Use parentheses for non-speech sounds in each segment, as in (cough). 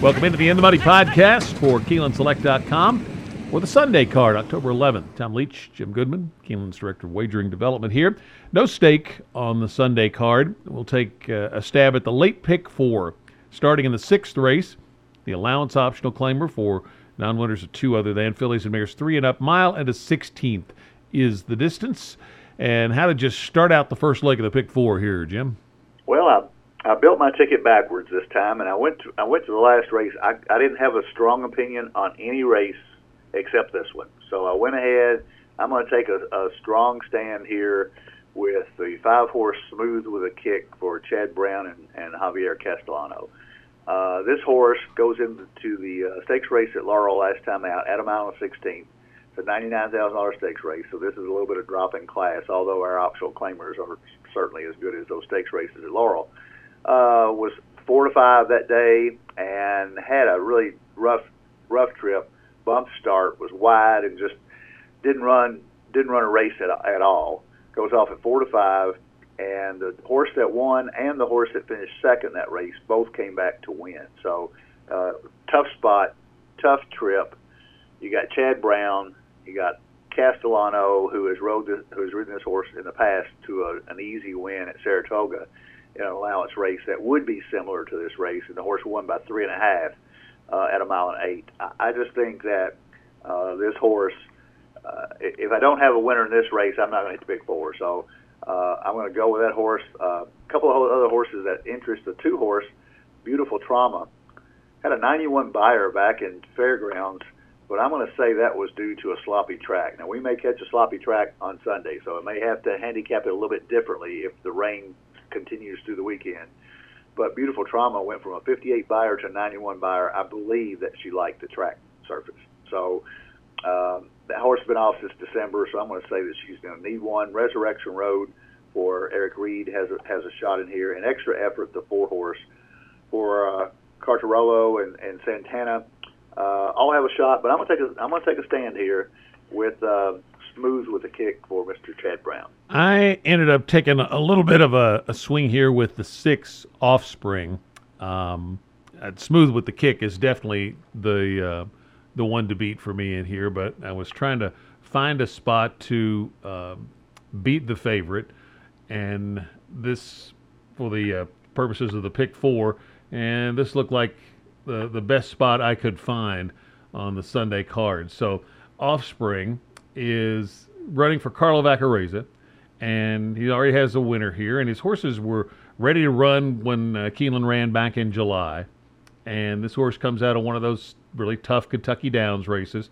Welcome into the In the Money podcast for KeenelandSelect.com for the Sunday card, October 11th. Tom Leach, Jim Goodman, Keeneland's Director of Wagering Development here. No stake on the Sunday card. We'll take uh, a stab at the late pick four, starting in the sixth race. The allowance optional claimer for non winners of two other than fillies and mares three and up, mile and a 16th is the distance. And how to just start out the first leg of the pick four here, Jim? Well, I I built my ticket backwards this time, and I went to I went to the last race. I I didn't have a strong opinion on any race except this one, so I went ahead. I'm going to take a, a strong stand here with the five horse Smooth with a Kick for Chad Brown and, and Javier Castellano. Uh, this horse goes into the uh, stakes race at Laurel last time out at a mile and 16. It's a $99,000 stakes race, so this is a little bit of drop in class, although our optional claimers are certainly as good as those stakes races at Laurel was four to five that day and had a really rough rough trip. Bump start was wide and just didn't run didn't run a race at, at all. Goes off at four to five, and the horse that won and the horse that finished second that race both came back to win. So uh, tough spot, tough trip. You got Chad Brown, you got Castellano, who has rode this, who has ridden this horse in the past to a, an easy win at Saratoga allowance race that would be similar to this race, and the horse won by three and a half uh, at a mile and eight. I, I just think that uh, this horse, uh, if I don't have a winner in this race, I'm not going to hit the big four. So uh, I'm going to go with that horse. A uh, couple of other horses that interest the two horse, Beautiful Trauma, had a 91 Beyer back in Fairgrounds. But I'm going to say that was due to a sloppy track. Now we may catch a sloppy track on Sunday, so it may have to handicap it a little bit differently if the rain continues through the weekend. But Beautiful Trauma went from a 58 Beyer to a 91 Beyer. I believe that she liked the track surface. So um, that horse has been off since December, so I'm going to say that she's going to need one. Resurrection Road for Eric Reed has a, has a shot in here. An extra effort, the four horse for uh, Cartarolo and, and Santana. Uh, all have a shot, but I'm going to take a I'm going to take a stand here with uh, smooth with a kick for Mr. Chad Brown. I ended up taking a little bit of a, a swing here with the six offspring. Um, smooth with the kick is definitely the uh, the one to beat for me in here, but I was trying to find a spot to uh, beat the favorite, and this for the uh, purposes of the pick four, and this looked like the the best spot I could find on the Sunday card. So offspring is running for Carlo Vaccarezza, and he already has a winner here. And his horses were ready to run when uh, Keeneland ran back in July. And this horse comes out of one of those really tough Kentucky Downs races,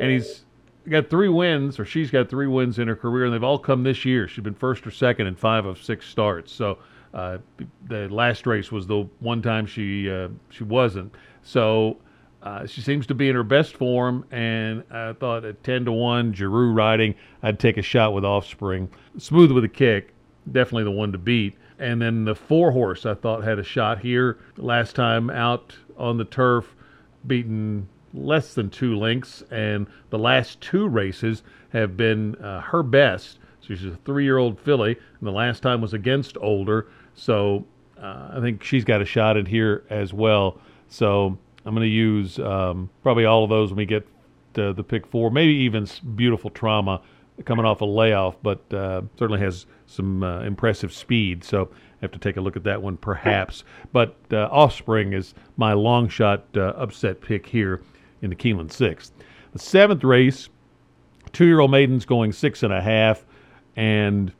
and he's got three wins, or she's got three wins in her career, and they've all come this year. She's been first or second in five of six starts. So uh, the last race was the one time she uh, she wasn't. So uh, she seems to be in her best form, and I thought at 10 to 1, Geroux riding, I'd take a shot with Offspring. Smooth with a kick, definitely the one to beat. And then the four horse, I thought, had a shot here. Last time out on the turf, beaten less than two lengths, and the last two races have been uh, her best. So she's a three year old filly, and the last time was against older. So uh, I think she's got a shot in here as well. So I'm going to use um, probably all of those when we get to the pick four, maybe even beautiful trauma coming off a layoff, but uh, certainly has some uh, impressive speed. So I have to take a look at that one perhaps. But uh, Offspring is my long shot uh, upset pick here in the Keeneland Sixth. The seventh race, two year old maidens going six and a half, and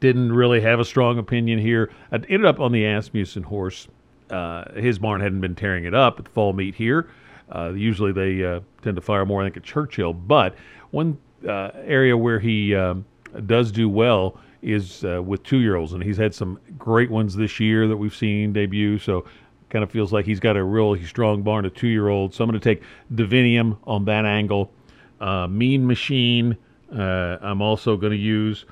didn't really have a strong opinion here. I ended up on the Asmussen horse uh, his barn hadn't been tearing it up at the fall meet here. Uh, usually they uh, tend to fire more, I think, at Churchill. But one uh, area where he um, does do well is uh, with two year olds, and he's had some great ones this year that we've seen debut. So kind of feels like he's got a really strong barn of two year olds. So I'm going to take Divinium on that angle. Mean Machine, I'm also going to use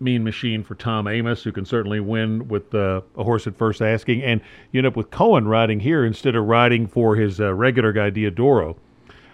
mean machine for Tom Amoss, who can certainly win with uh, a horse at first asking. And you end up with Cohen riding here instead of riding for his uh, regular guy, Diodoro.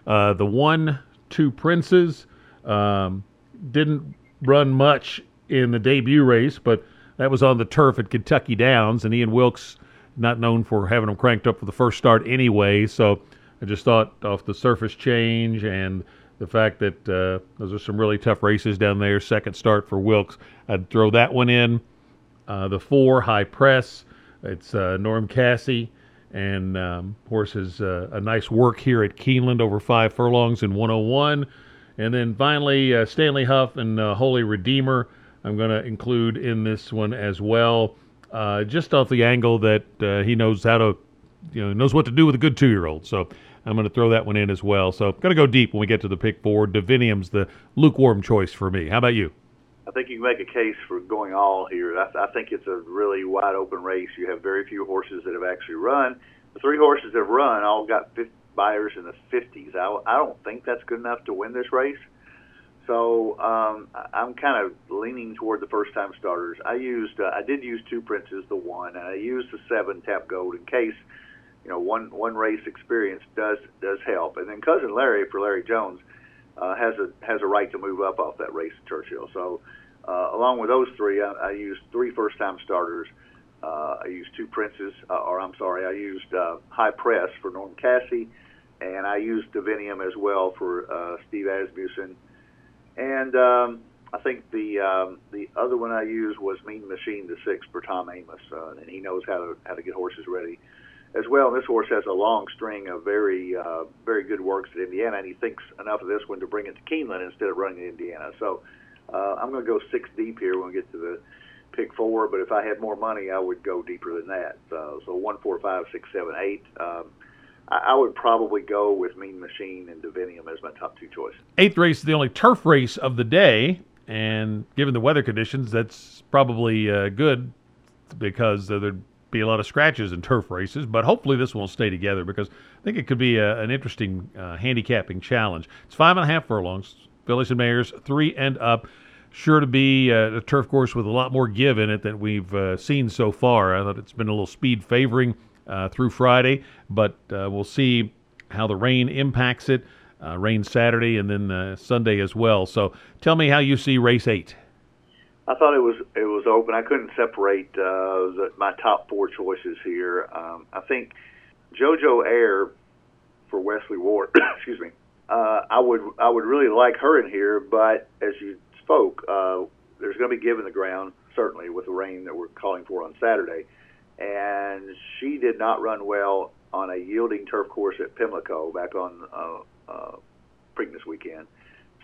Uh, the one, two princes um, didn't run much in the debut race, but that was on the turf at Kentucky Downs, and Ian Wilkes not known for having them cranked up for the first start anyway. So I just thought off the surface change and the fact that uh, those are some really tough races down there. Second start for Wilkes, I'd throw that one in. Uh, the four high press, it's uh, Norm Casse, and um, horse has uh, a nice work here at Keeneland over five furlongs in 101. And then finally, uh, Stanley Hough and uh, Holy Redeemer. I'm going to include in this one as well, just off the angle that he knows how to, you know, knows what to do with a good two-year-old. So I'm going to throw that one in as well. So going to go deep when we get to the pick four. Divinium's the lukewarm choice for me. How about you? I think you can make a case for going all here. I, I think it's a really wide open race. You have very few horses that have actually run. The three horses that have run all got 50 Beyers in the 50s. I, I don't think that's good enough to win this race. So um, I'm kind of leaning toward the first time starters. I used uh, I did use two princes, the one, and I used the seven tap gold in case you know one one race experience does does help. And then cousin Larry for Larry Jones uh, has a has a right to move up off that race at Churchill. So uh, along with those three, I, I used three first time starters. Uh, I used two princes, uh, or I'm sorry, I used uh, high press for Norm Casse, and I used Divinium as well for uh, Steve Asmussen. And um, I think the um, the other one I used was Mean Machine, the six for Tom Amoss, uh, and he knows how to how to get horses ready as well. This horse has a long string of very, uh, very good works at Indiana, and he thinks enough of this one to bring it to Keeneland instead of running to Indiana. So uh, I'm going to go six deep here when we get to the pick four. But if I had more money, I would go deeper than that. Uh, so one, four, five, six, seven, eight. Um, I, would probably go with Mean Machine and Divinium as my top two choices. Eighth race is the only turf race of the day, and given the weather conditions, that's probably uh, good because there'd be a lot of scratches in turf races, but hopefully this will stay together because I think it could be a, an interesting uh, handicapping challenge. It's five and a half furlongs, fillies and mares, three and up. Sure to be uh, a turf course with a lot more give in it than we've uh, seen so far. I thought it's been a little speed favoring uh, through Friday, but uh, we'll see how the rain impacts it. Uh, rain Saturday and then Sunday as well. So tell me how you see race eight. I thought it was it was open. I couldn't separate uh, the, my top four choices here. Um, I think JoJo Air for Wesley Ward. (coughs) excuse me. Uh, I would I would really like her in here, but as you spoke, uh, there's going to be give in the ground certainly with the rain that we're calling for on Saturday, and she did not run well on a yielding turf course at Pimlico back on uh, uh, Preakness weekend.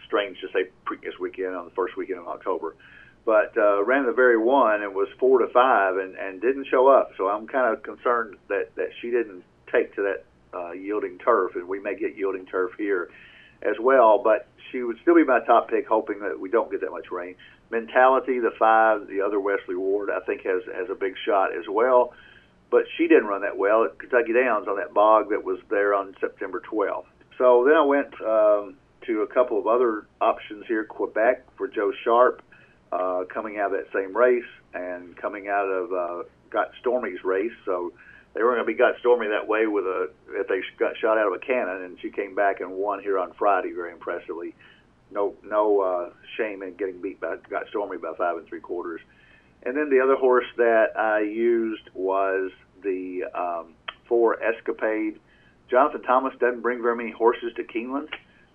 Strange to say Preakness weekend on the first weekend of October but uh, ran the very one and was four to five and, and didn't show up. So I'm kind of concerned that, that she didn't take to that uh, yielding turf, and we may get yielding turf here as well. But she would still be my top pick, hoping that we don't get that much rain. Mentality, the five, the other Wesley Ward, I think has has a big shot as well. But she didn't run that well at Kentucky Downs on that bog that was there on September 12th. So then I went um, to a couple of other options here. Quebec for Joe Sharp uh, coming out of that same race and coming out of uh, Got Stormy's race. So they were going to be Got Stormy that way with a if they got shot out of a cannon, and she came back and won here on Friday very impressively. No no uh, shame in getting beat by Got Stormy by five and three quarters. And then the other horse that I used was the um, four Escapade. Jonathan Thomas doesn't bring very many horses to Keeneland.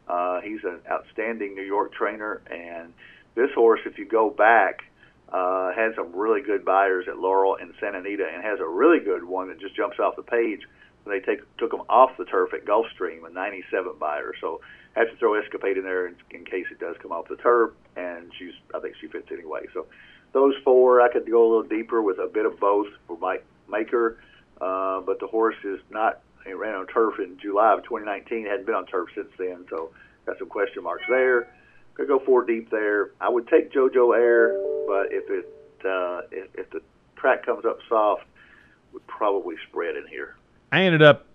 Uh, he's an outstanding New York trainer, and this horse, if you go back, uh, had some really good Beyers at Laurel and Santa Anita, and has a really good one that just jumps off the page when they take took them off the turf at Gulfstream, a 97 Beyer. So have to throw Escapade in there in, in case it does come off the turf, and she's I think she fits anyway. So those four, I could go a little deeper with a bit of both for Mike Maker, uh, but the horse is not. He ran on turf in July of 2019. Hadn't been on turf since then, so got some question marks there could go four deep there. I would take JoJo Air, but if it uh, if, if the track comes up soft, would probably spread in here. I ended up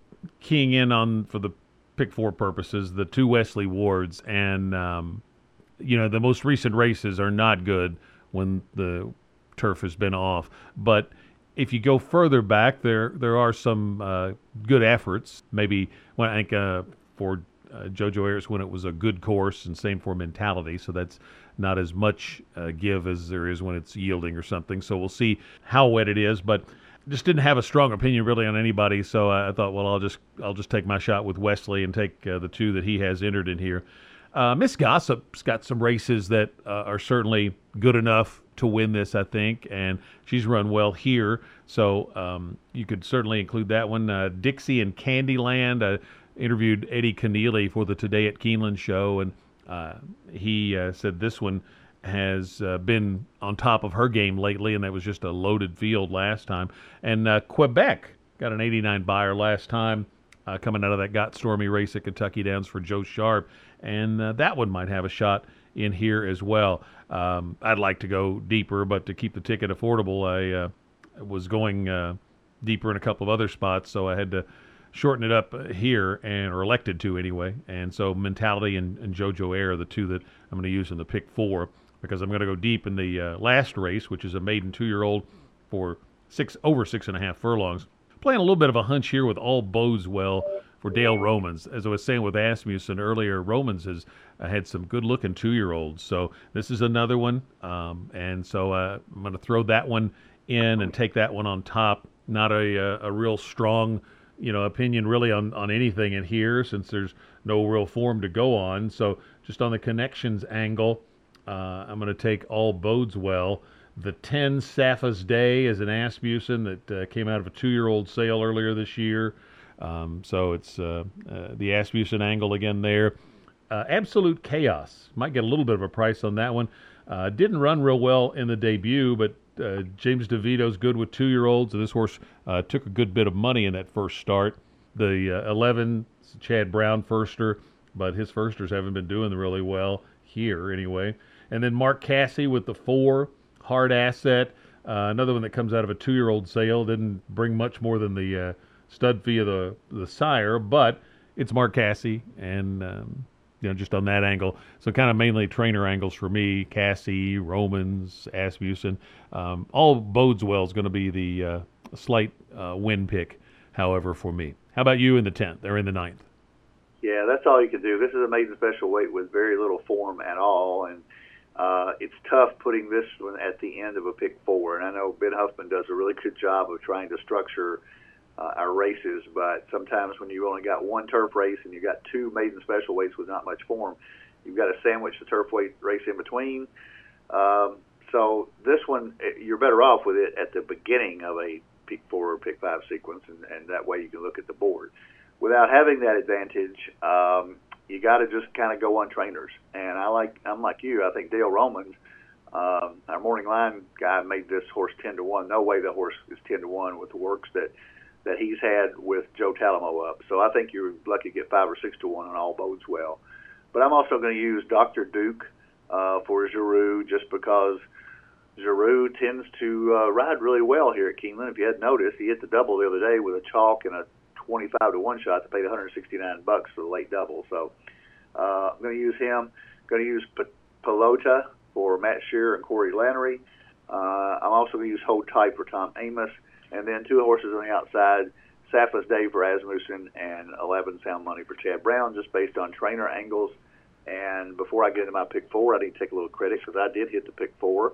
keying in on for the pick four purposes the two Wesley Wards, and um, you know the most recent races are not good when the turf has been off, but if you go further back, there there are some uh, good efforts. Maybe when I think uh, for uh, JoJo Ayers when it was a good course, and same for mentality. So that's not as much uh, give as there is when it's yielding or something. So we'll see how wet it is. But just didn't have a strong opinion really on anybody, so I thought, well, I'll just I'll just take my shot with Wesley and take uh, the two that he has entered in here. Uh, Miss Gossip's got some races that uh, are certainly good enough to win this, I think, and she's run well here, so um, you could certainly include that one. Uh, Dixie and Candyland. Interviewed Eddie Kenneally for the Today at Keeneland show, and uh, he uh, said this one has uh, been on top of her game lately, and that was just a loaded field last time. And uh, Quebec got an 89 Beyer last time, uh, coming out of that got stormy race at Kentucky Downs for Joe Sharp, and uh, that one might have a shot in here as well. Um, I'd like to go deeper, but to keep the ticket affordable, I was going deeper in a couple of other spots, so I had to shorten it up here, and are elected to anyway. And so Mentality and, and JoJo Air are the two that I'm going to use in the pick four because I'm going to go deep in the uh, last race, which is a maiden two-year-old for six over six and a half furlongs. Playing a little bit of a hunch here with all bodes well for Dale Romans. As I was saying with Asmussen earlier, Romans has uh, had some good-looking two-year-olds, so this is another one. Um, and so uh, I'm going to throw that one in and take that one on top. Not a a, uh, a real strong, you know, opinion really on on anything in here since there's no real form to go on. So just on the connections angle. Uh, I'm going to take All Bodes Well. The 10 Safa's Day is an Asmussen that uh, came out of a two year old sale earlier this year. Um, so it's uh, uh the Asmussen angle again there. Uh, Absolute Chaos might get a little bit of a price on that one. Uh, didn't run real well in the debut, but James DiVito's good with two year olds, and this horse took a good bit of money in that first start. The 11, Chad Brown firster, but his firsters haven't been doing really well here anyway. And then Mark Casse with the four hard asset. Uh, another one that comes out of a two-year-old sale didn't bring much more than the uh, stud fee of the the sire, but it's Mark Casse, and um, you know just on that angle. So kind of mainly trainer angles for me: Casse, Romans, Asmussen. Um, all bodes well is going to be the uh, slight uh, win pick, however, for me. How about you in the tenth or in the ninth? Yeah, that's all you can do. This is a maiden special weight with very little form at all, and uh, it's tough putting this one at the end of a pick four, and I know Ben Huffman does a really good job of trying to structure uh, our races, but sometimes when you've only got one turf race and you've got two maiden special weights with not much form, you've got to sandwich the turf weight race in between. Um, so this one, eh, you're better off with it at the beginning of a pick four or pick five sequence, and, and that way you can look at the board. Without having that advantage, um, you got to just kind of go on trainers. And I like I'm like you. I think Dale Romans, um, our morning line guy, made this horse ten to one. No way the horse is ten to one with the works that that he's had with Joe Talamo up. So I think you're lucky to get five or six to one and all bodes well. But I'm also going to use Dr. Duke uh, for Geroux just because Geroux tends to uh, ride really well here at Keeneland. If you had noticed, he hit the double the other day with a chalk and a 25 to one shot to pay 169 bucks for the late double. So uh, I'm going to use him. Going to use P- Pelota for Matt Shirer and Corey Lanerie. Uh, I'm also going to use Hold Tight for Tom Amoss, and then two horses on the outside. Safa's Day for Asmussen and 11 Sound Money for Chad Brown, just based on trainer angles. And before I get into my pick four, I need to take a little credit because I did hit the pick four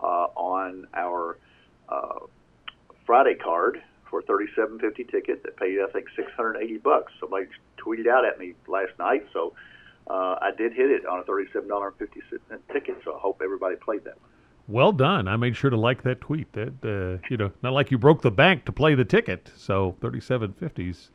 uh, on our uh, Friday card for a 37.50 ticket that paid I think 680 bucks. Somebody tweeted out at me last night, so uh, I did hit it on a $37.50 ticket. So I hope everybody played that one. Well done. I made sure to like that tweet. That uh, you know, not like you broke the bank to play the ticket. So 37.50s,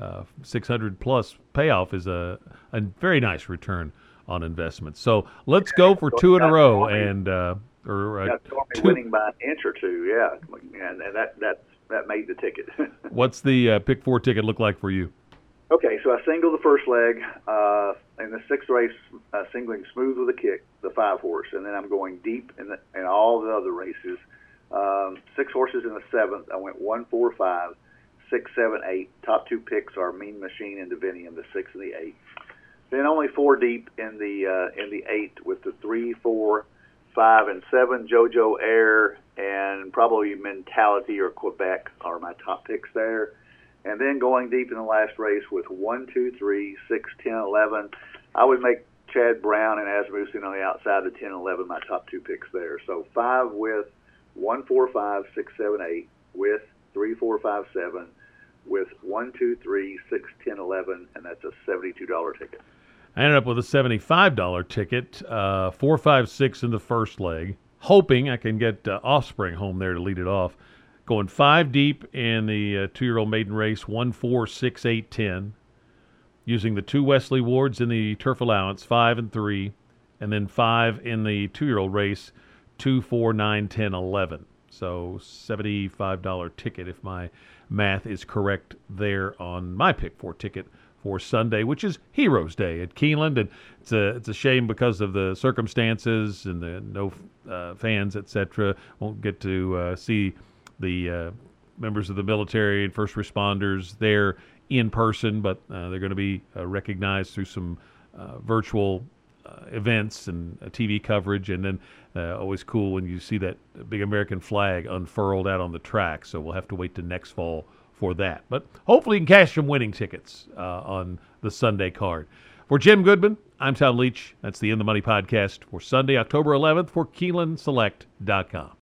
uh, 600 plus payoff is a a very nice return on investment. So let's go for two in a row and. Uh, or uh, two, winning by an inch or two, yeah, and, and that that that made the ticket. (laughs) What's the uh, pick four ticket look like for you? Okay, so I single the first leg uh, in the sixth race, uh, singling smooth with a kick, the five horse, and then I'm going deep in the, in all the other races. Um, six horses in the seventh. I went one, four, five, six, seven, eight. Top two picks are Mean Machine and Divinium, the six and the eight. Then only four deep in the uh, in the eight with the three, four, five, and seven. JoJo Air and probably Mentality or Quebec are my top picks there. And then going deep in the last race with 1, 2, 3, 6, 10, 11, I would make Chad Brown and Asmussen on the outside of 10 11 my top two picks there. So 5 with 1, 4, 5, 6, 7, 8 with three, four, five, seven, with one, two, three, six, ten, eleven, and that's a seventy-two dollar ticket. I ended up with a seventy-five dollar ticket, uh, four, five, six in the first leg, hoping I can get uh, Offspring home there to lead it off. Going five deep in the uh, two-year-old maiden race, one, four, six, eight, ten. Using the two Wesley Wards in the turf allowance, five and three, and then five in the two-year-old race, two, four, nine, ten, eleven. So seventy-five dollar ticket if my math is correct there on my pick four ticket for Sunday, which is Heroes Day at Keeneland, and it's a it's a shame because of the circumstances and the no uh, fans, etc. Won't get to uh, see the uh, members of the military and first responders there in person, but uh, they're going to be uh, recognized through some uh, virtual events and TV coverage, and then always cool when you see that big American flag unfurled out on the track. So we'll have to wait to next fall for that. But hopefully, you can cash some winning tickets uh, on the Sunday card. For Jim Goodman, I'm Tom Leach. That's the In the Money podcast for Sunday, October 11th for KeenelandSelect.com.